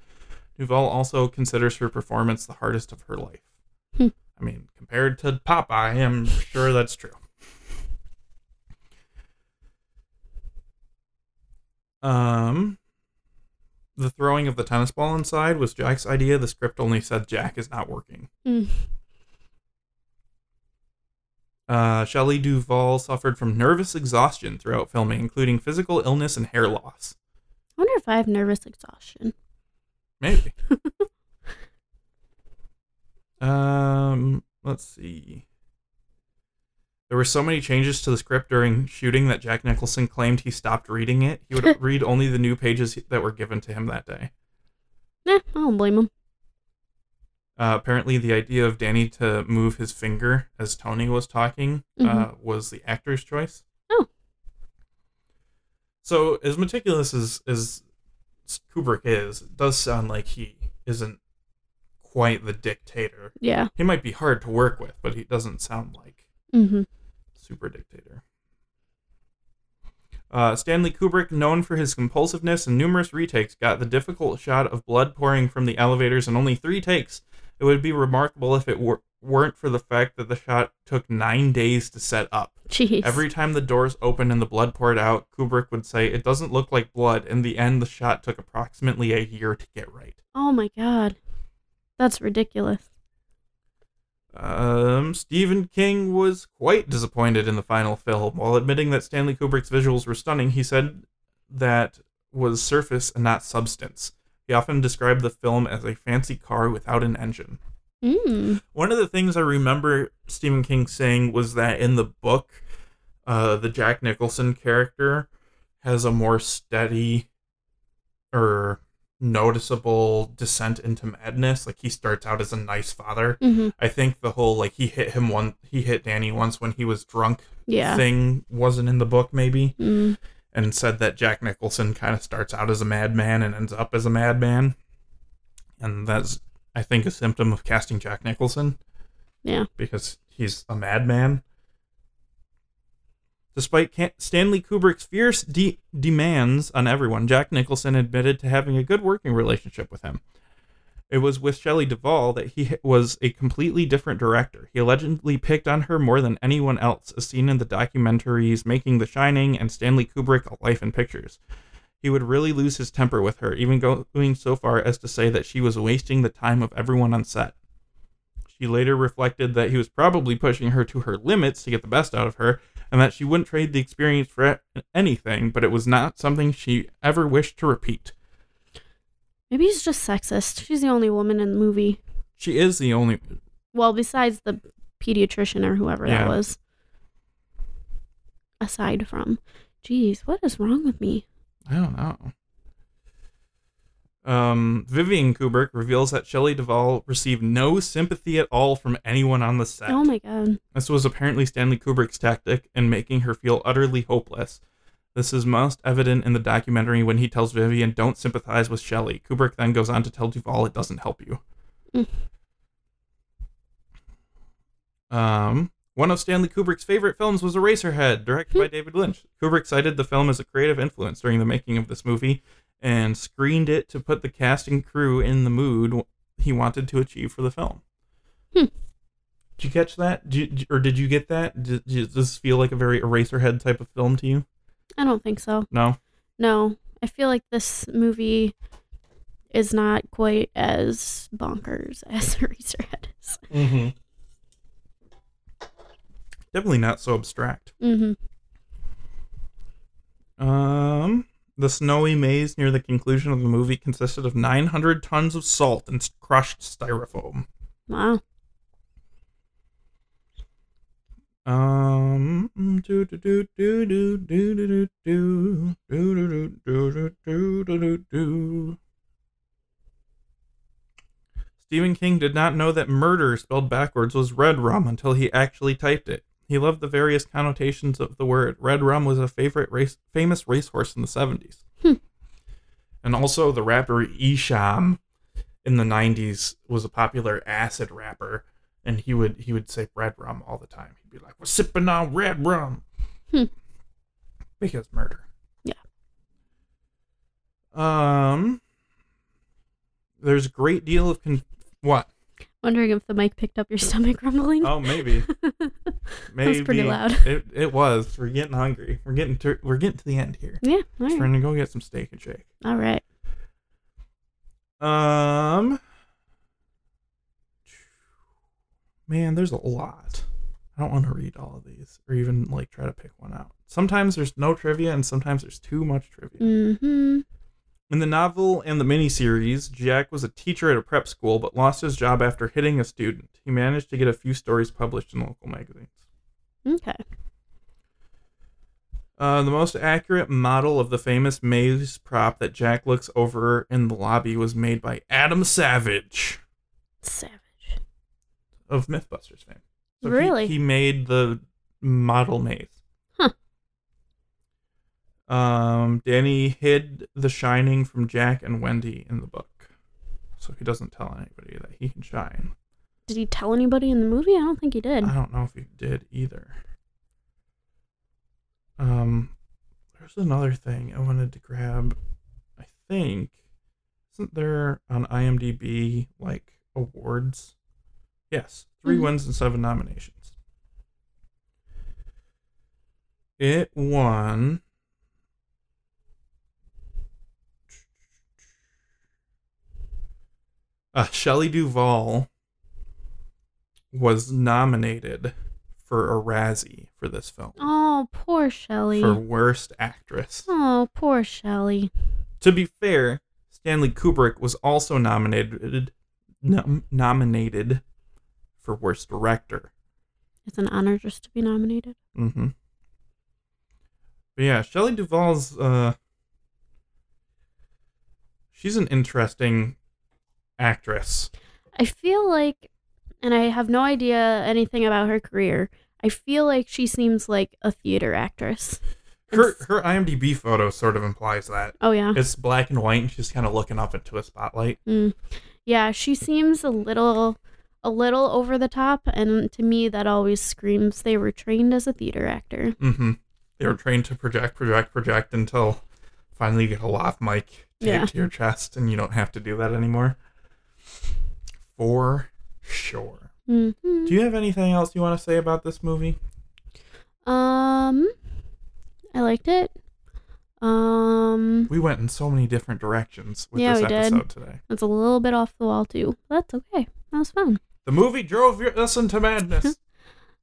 Duvall also considers her performance the hardest of her life. I mean, compared to Popeye, I'm sure that's true. Um, the throwing of the tennis ball inside was Jack's idea. The script only said Jack is not working. Mm. Uh, Shelley Duvall suffered from nervous exhaustion throughout filming, including physical illness and hair loss. I wonder if I have nervous exhaustion. Maybe. um, let's see. There were so many changes to the script during shooting that Jack Nicholson claimed he stopped reading it. He would read only the new pages that were given to him that day. Eh, I don't blame him. Uh, apparently, the idea of Danny to move his finger as Tony was talking uh, was the actor's choice. Oh. So, as meticulous as, as Kubrick is, it does sound like he isn't quite the dictator. Yeah. He might be hard to work with, but he doesn't sound like Mm-hmm. super dictator. Uh, Stanley Kubrick, known for his compulsiveness and numerous retakes, got the difficult shot of blood pouring from the elevators in only three takes. It would be remarkable if it were, weren't for the fact that the shot took nine days to set up. Jeez. Every time the doors opened and the blood poured out, Kubrick would say, It doesn't look like blood. In the end, the shot took approximately a year to get right. oh my god. That's ridiculous. Um, Stephen King was quite disappointed in the final film. While admitting that Stanley Kubrick's visuals were stunning, he said that was surface and not substance. He often described the film as a fancy car without an engine. Mm. One of the things I remember Stephen King saying was that in the book, uh, the Jack Nicholson character has a more steady or noticeable descent into madness. Like he starts out as a nice father. hmm I think the whole like he hit him one, he hit Danny once when he was drunk Yeah. thing wasn't in the book maybe, Mm. and said that Jack Nicholson kind of starts out as a madman and ends up as a madman, and that's I think a symptom of casting Jack Nicholson Yeah. because he's a madman. Despite Stanley Kubrick's fierce de- demands on everyone, Jack Nicholson admitted to having a good working relationship with him. It was with Shelley Duvall that he was a completely different director. He allegedly picked on her more than anyone else, as seen in the documentaries Making the Shining and Stanley Kubrick A Life in Pictures. He would really lose his temper with her, even going so far as to say that she was wasting the time of everyone on set. She later reflected that he was probably pushing her to her limits to get the best out of her, and that she wouldn't trade the experience for anything, but it was not something she ever wished to repeat. Maybe he's just sexist. She's the only woman in the movie. She is the only. Well, besides the pediatrician or whoever Yeah. that was. Aside from, geez, what is wrong with me? I don't know. Um, Vivian Kubrick reveals that Shelley Duvall received no sympathy at all from anyone on the set. Oh my god. This was apparently Stanley Kubrick's tactic in making her feel utterly hopeless. This is most evident in the documentary when he tells Vivian, Don't sympathize with Shelley. Kubrick then goes on to tell Duvall it doesn't help you. Mm. Um, one of Stanley Kubrick's favorite films was Eraserhead, directed by David Lynch. Kubrick cited the film as a creative influence during the making of this movie and screened it to put the cast and crew in the mood he wanted to achieve for the film. Hmm. Did you catch that? Did you, or did you get that? Did, does this feel like a very Eraserhead type of film to you? I don't think so. No. No. I feel like this movie is not quite as bonkers as Eraserhead is. Mm-hmm. Definitely not so abstract. Mm-hmm. Um, the snowy maze near the conclusion of the movie consisted of 900 tons of salt and crushed styrofoam. Wow. Um, do do do do do do do do do do do do do do. Stephen King did not know that murder spelled backwards was red rum until he actually typed it. He loved the various connotations of the word. Red rum was a favorite race, famous racehorse in the 70s. Hmm. And also the rapper Esham in the 90s was a popular acid rapper and he would he would say red rum all the time. He'd be like, "We're sipping on red rum," Hmm. because murder. Yeah. Um. There's a great deal of con- what? Wondering if the mic picked up your stomach rumbling. Oh, maybe, maybe was pretty loud. It, it was. We're getting hungry. We're getting to we're getting to the end here. yeah. All right. Trying to go get some Steak 'n Shake. All right. Um, man, there's a lot. I don't want to read all of these or even like try to pick one out. Sometimes there's no trivia and sometimes there's too much trivia. Mm-hmm. In the novel and the miniseries, Jack was a teacher at a prep school but lost his job after hitting a student. He managed to get a few stories published in local magazines. Okay. Uh, the most accurate model of the famous maze prop that Jack looks over in the lobby was made by Adam Savage. Savage. of MythBusters fame. he- Really? He, made the model maze. Um, Danny hid The Shining from Jack and Wendy in the book, so he doesn't tell anybody that he can shine. Did he tell anybody in the movie? I don't think he did. I don't know if he did either. Um, there's another thing I wanted to grab. I think isn't there on IMDb like awards? Yes, 3 Mhm. wins and seven nominations. It won. Uh, Shelley Duvall was nominated for a Razzie for this film Oh, poor Shelley. for worst actress. Oh, poor Shelley. To be fair, Stanley Kubrick was also nominated nom- nominated for worst director. It's an honor just to be nominated. Mm-hmm. But yeah, Shelley Duvall's uh she's an interesting actress. I feel like, and I have no idea anything about her career. I feel like she seems like a theater actress. Her her IMDb photo sort of implies that. Oh yeah, It's black and white and she's kind of looking up into a spotlight. mm. yeah. She seems a little, a little over the top, and to me, that always screams they were trained as a theater actor. Mm-hmm. They were trained to project, project, project until finally you get a lav mic taped Yeah. to your chest and you don't have to do that anymore. For sure. hmm Do you have anything else you want to say about this movie? Um, I liked it. Um, We went in so many different directions with Yeah, this we did. today. it's a little bit off the wall too. That's okay. That was fun. The movie drove us into madness.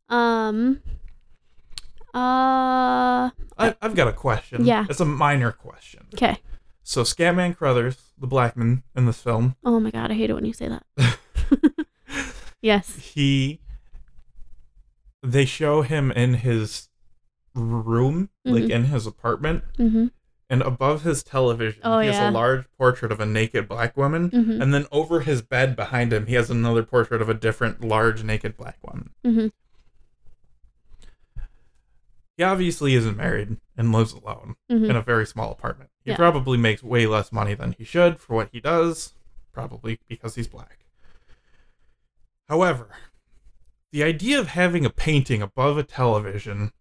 Um, uh, I, I've got a question. Yeah. It's a minor question. okay. So, Scatman Crothers, the black man in this film, Oh my god, I hate it when you say that. yes. he. They show him in his room, like Mhm. in his apartment, Mm-hmm. and above his television, Oh, he has yeah. a large portrait of a naked black woman. Mm-hmm. And then over his bed behind him, he has another portrait of a different large naked black woman. Mm-hmm. He obviously isn't married and lives alone Mm-hmm. in a very small apartment. He Yeah. probably makes way less money than he should for what he does, probably because he's black. However, the idea of having a painting above a television,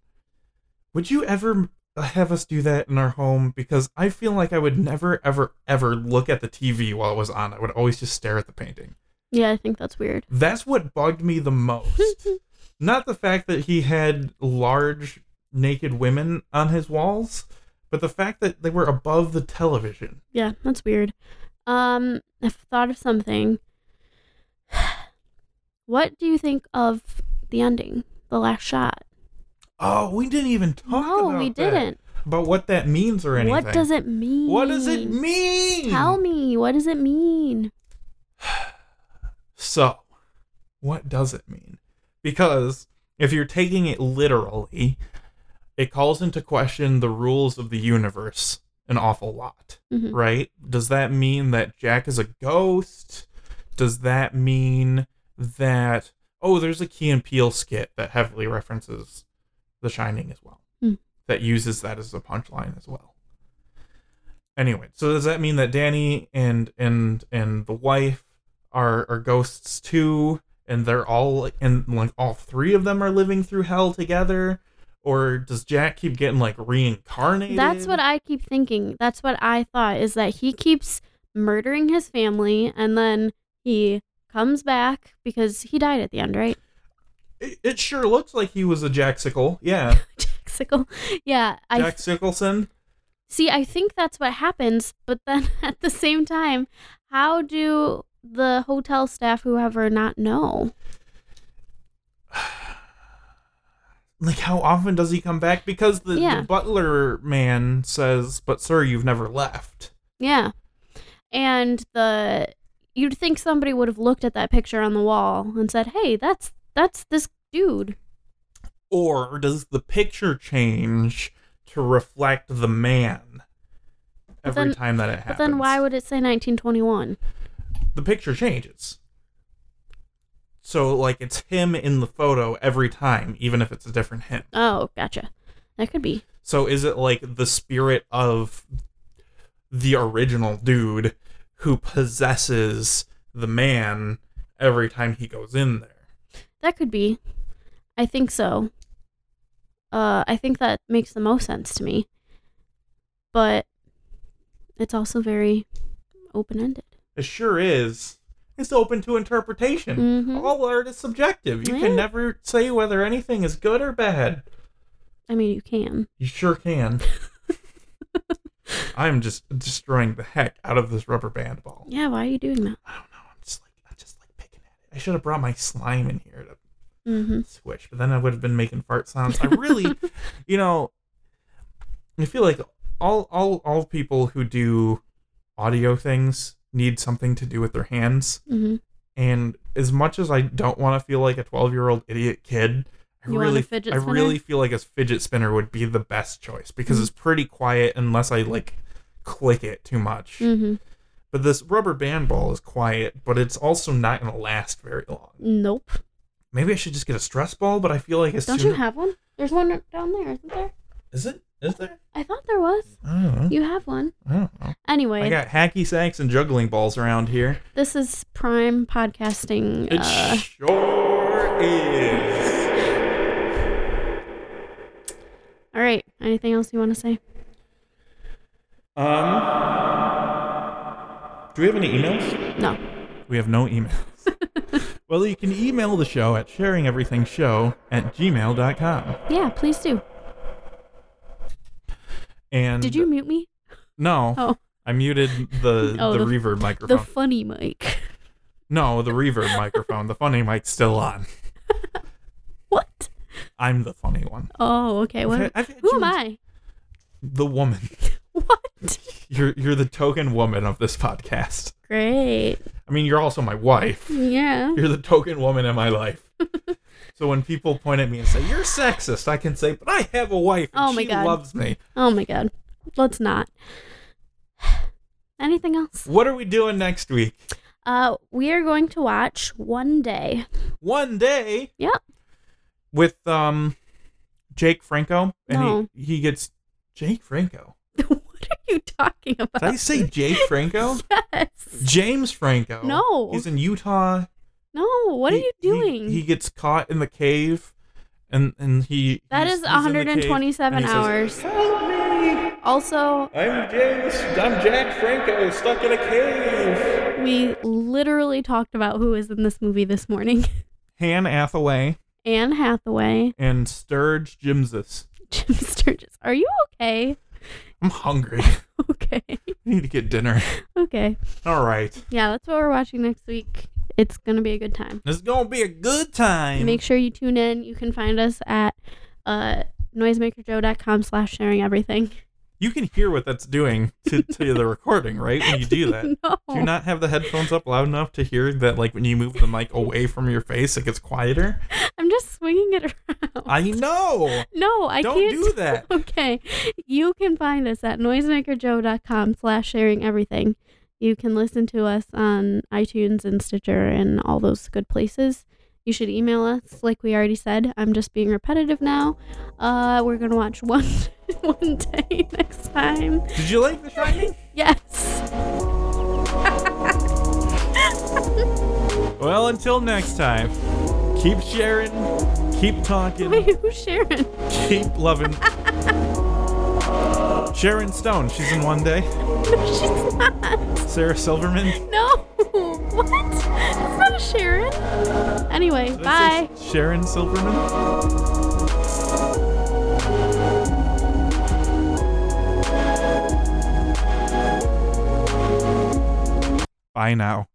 would you ever have us do that in our home? Because I feel like I would never, ever, ever look at the TV while it was on. I would always just stare at the painting. Yeah, I think that's weird. That's what bugged me the most. Not the fact that he had large naked women on his walls, but the fact that they were above the television. yeah, that's weird. Um, I've thought of something. What do you think of the ending, the last shot? Oh, we didn't even talk no, about we that. didn't. About what that means or anything. What does it mean? What does it mean? Tell me. What does it mean? So, what does it mean? Because if you're taking it literally, it calls into question the rules of the universe an awful lot. Mhm. right? Does that mean that Jack is a ghost? Does that mean that oh, there's a Key and Peele skit that heavily references The Shining as well, Hmm. that uses that as a punchline as well. Anyway, so does that mean that Danny and and and the wife are are ghosts too, and they're all and like all three of them are living through hell together? Or does Jack keep getting like reincarnated? That's what I keep thinking. That's what I thought is that he keeps murdering his family and then he comes back because he died at the end, right? It, it sure looks like he was a Jack Sickle. Yeah. Jack Sickle. Yeah, I Jack Sickleson. see. I think that's what happens, but then at the same time, how do the hotel staff, whoever, not know? Like, how often does he come back? Because the, Yeah. the butler man says, But, sir, you've never left. Yeah, and the you'd think somebody would have looked at that picture on the wall and said, "Hey, that's that's this dude." Or does the picture change to reflect the man every then- time that it happens? But then why would it say 1921? the picture changes? So, like, it's him in the photo every time, even if it's a different him. Oh, gotcha. That could be. So is it like the spirit of the original dude who possesses the man every time he goes in there? That could be. I think so. Uh, I think that makes the most sense to me. But it's also very open ended. It sure is. It's open to interpretation. Mhm. All art is subjective. You Yeah. can never say whether anything is good or bad. I mean, you can. You sure can. I'm just destroying the heck out of this rubber band ball. Yeah, why are you doing that? I don't know. I'm just like I'm just like picking at it. I should have brought my slime in here to Mm-hmm. swish, but then I would have been making fart sounds. I really, you know, I feel like all all all people who do audio things need something to do with their hands. hmm And as much as I don't want to feel like a 12 year old idiot kid, I You really, I really feel like a fidget spinner would be the best choice because Mhm. it's pretty quiet unless I like click it too much. hmm But this rubber band ball is quiet, but it's also not going to last very long. Nope. Maybe I should just get a stress ball, but I feel like as Don't you have one? There's one down there, isn't there? is it? Is there? I thought there was. I don't know. You have one. I don't know. Anyway, I got hacky sacks and juggling balls around here. this is prime podcasting. It Uh, sure is. all right. Anything else you want to say? Um, do we have any emails? No. We have no emails. well, you can email the show at sharingeverythingshow at gmail.com. Yeah, please do. And Did you mute me? No. Oh. I muted the Oh, the, the- reverb microphone. The funny mic. no, the reverb microphone. The funny mic's still on. what? I'm the funny one. Oh, okay. What? I've Who am I? The woman. What? You're you're the token woman of this podcast. Great. I mean, you're also my wife. Yeah. You're the token woman in my life. so when people point at me and say you're sexist, I can say, "But I have a wife and Oh my she God. loves me." Oh my god. Let's not. Anything else? What are we doing next week? Uh, we are going to watch One Day. One day. Yep. With um, Jake Franco, and No. he he gets Jake Franco. you talking about? Did I say Jake Franco? yes. James Franco. No. He's in Utah. No. What are you doing? He, gets caught in the cave, and and he That is he's- is he's in the cave, 127 and says, hours. Also, I'm James. I'm Jack Franco, stuck in a cave. we literally talked about who is in this movie this morning. Han Hathaway Anne Hathaway, and Sturge Jimsis. Jim Sturgis. Are you okay? I'm hungry. Okay. I need to get dinner. Okay. All right. Yeah, that's what we're watching next week. It's going to be a good time. It's gonna be a good time. Make sure you tune in. You can find us at uh, noisemakerjoe.com slash sharing everything. You can hear what that's doing to, to the recording, right? When you do that. no. Do you not have the headphones up loud enough to hear that, like, when you move the mic away from your face, it gets quieter? I'm just swinging it around. I know. no, I Don't can't. do that. Okay. You can find us at noisemakerjoe.com slash sharing everything. You can listen to us on iTunes and Stitcher and all those good places. You should email us, like we already said. I'm just being repetitive now. Uh, we're gonna watch one one day next time. Did you like The Shining? Yes. Well, until next time, keep sharing, keep talking, Wait, who's Sharon? keep loving. Sharon Stone, she's in one day. No, she's not. Sarah Silverman. No. What? It's not a Sharon. Anyway, bye. Sharon Silverman. Bye now.